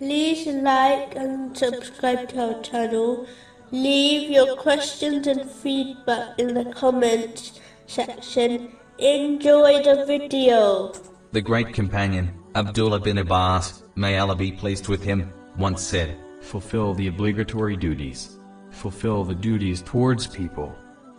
like and subscribe to our channel. Leave your questions and feedback in the comments section. Enjoy the video. The great companion, Abdullah bin Abbas, may Allah be pleased with him, once said, Fulfill the obligatory duties. Fulfill the duties towards people.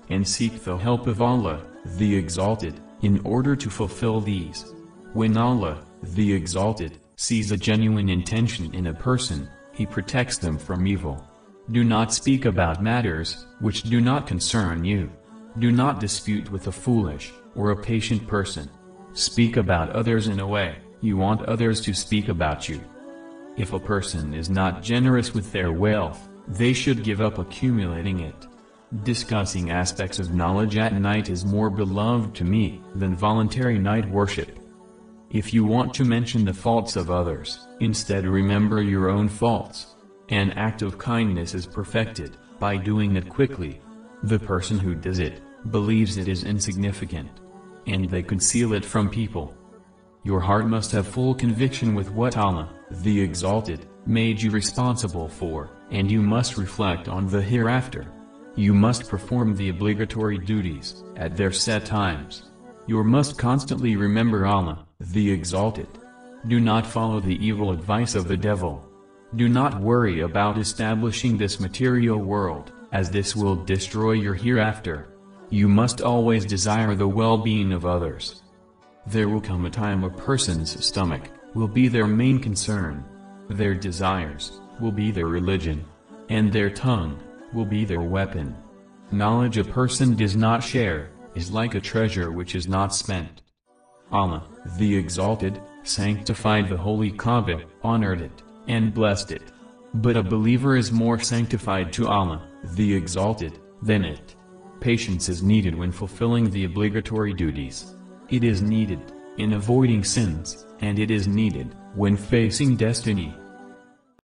And seek the help of Allah, the Exalted, in order to fulfill these. When Allah, the Exalted, sees a genuine intention in a person, He protects them from evil. Do not speak about matters, which do not concern you. Do not dispute with a foolish, or a patient person. Speak about others in a way, you want others to speak about you. If a person is not generous with their wealth, they should give up accumulating it. Discussing aspects of knowledge at night is more beloved to me than voluntary night worship. If you want to mention the faults of others, instead remember your own faults. An act of kindness is perfected, by doing it quickly. The person who does it, believes it is insignificant. And they conceal it from people. Your heart must have full conviction with what Allah, the Exalted, made you responsible for, and you must reflect on the hereafter. You must perform the obligatory duties, at their set times. You must constantly remember Allah, the Exalted. Do not follow the evil advice of the devil. Do not worry about establishing this material world, as this will destroy your hereafter. You must always desire the well-being of others. There will come a time a person's stomach will be their main concern. Their desires will be their religion. And their tongue will be their weapon. Knowledge a person does not share is like a treasure which is not spent. Allah, the Exalted, sanctified the holy Kaaba, honored it, and blessed it. But a believer is more sanctified to Allah, the Exalted, than it. Patience is needed when fulfilling the obligatory duties. It is needed, in avoiding sins, and it is needed, when facing destiny.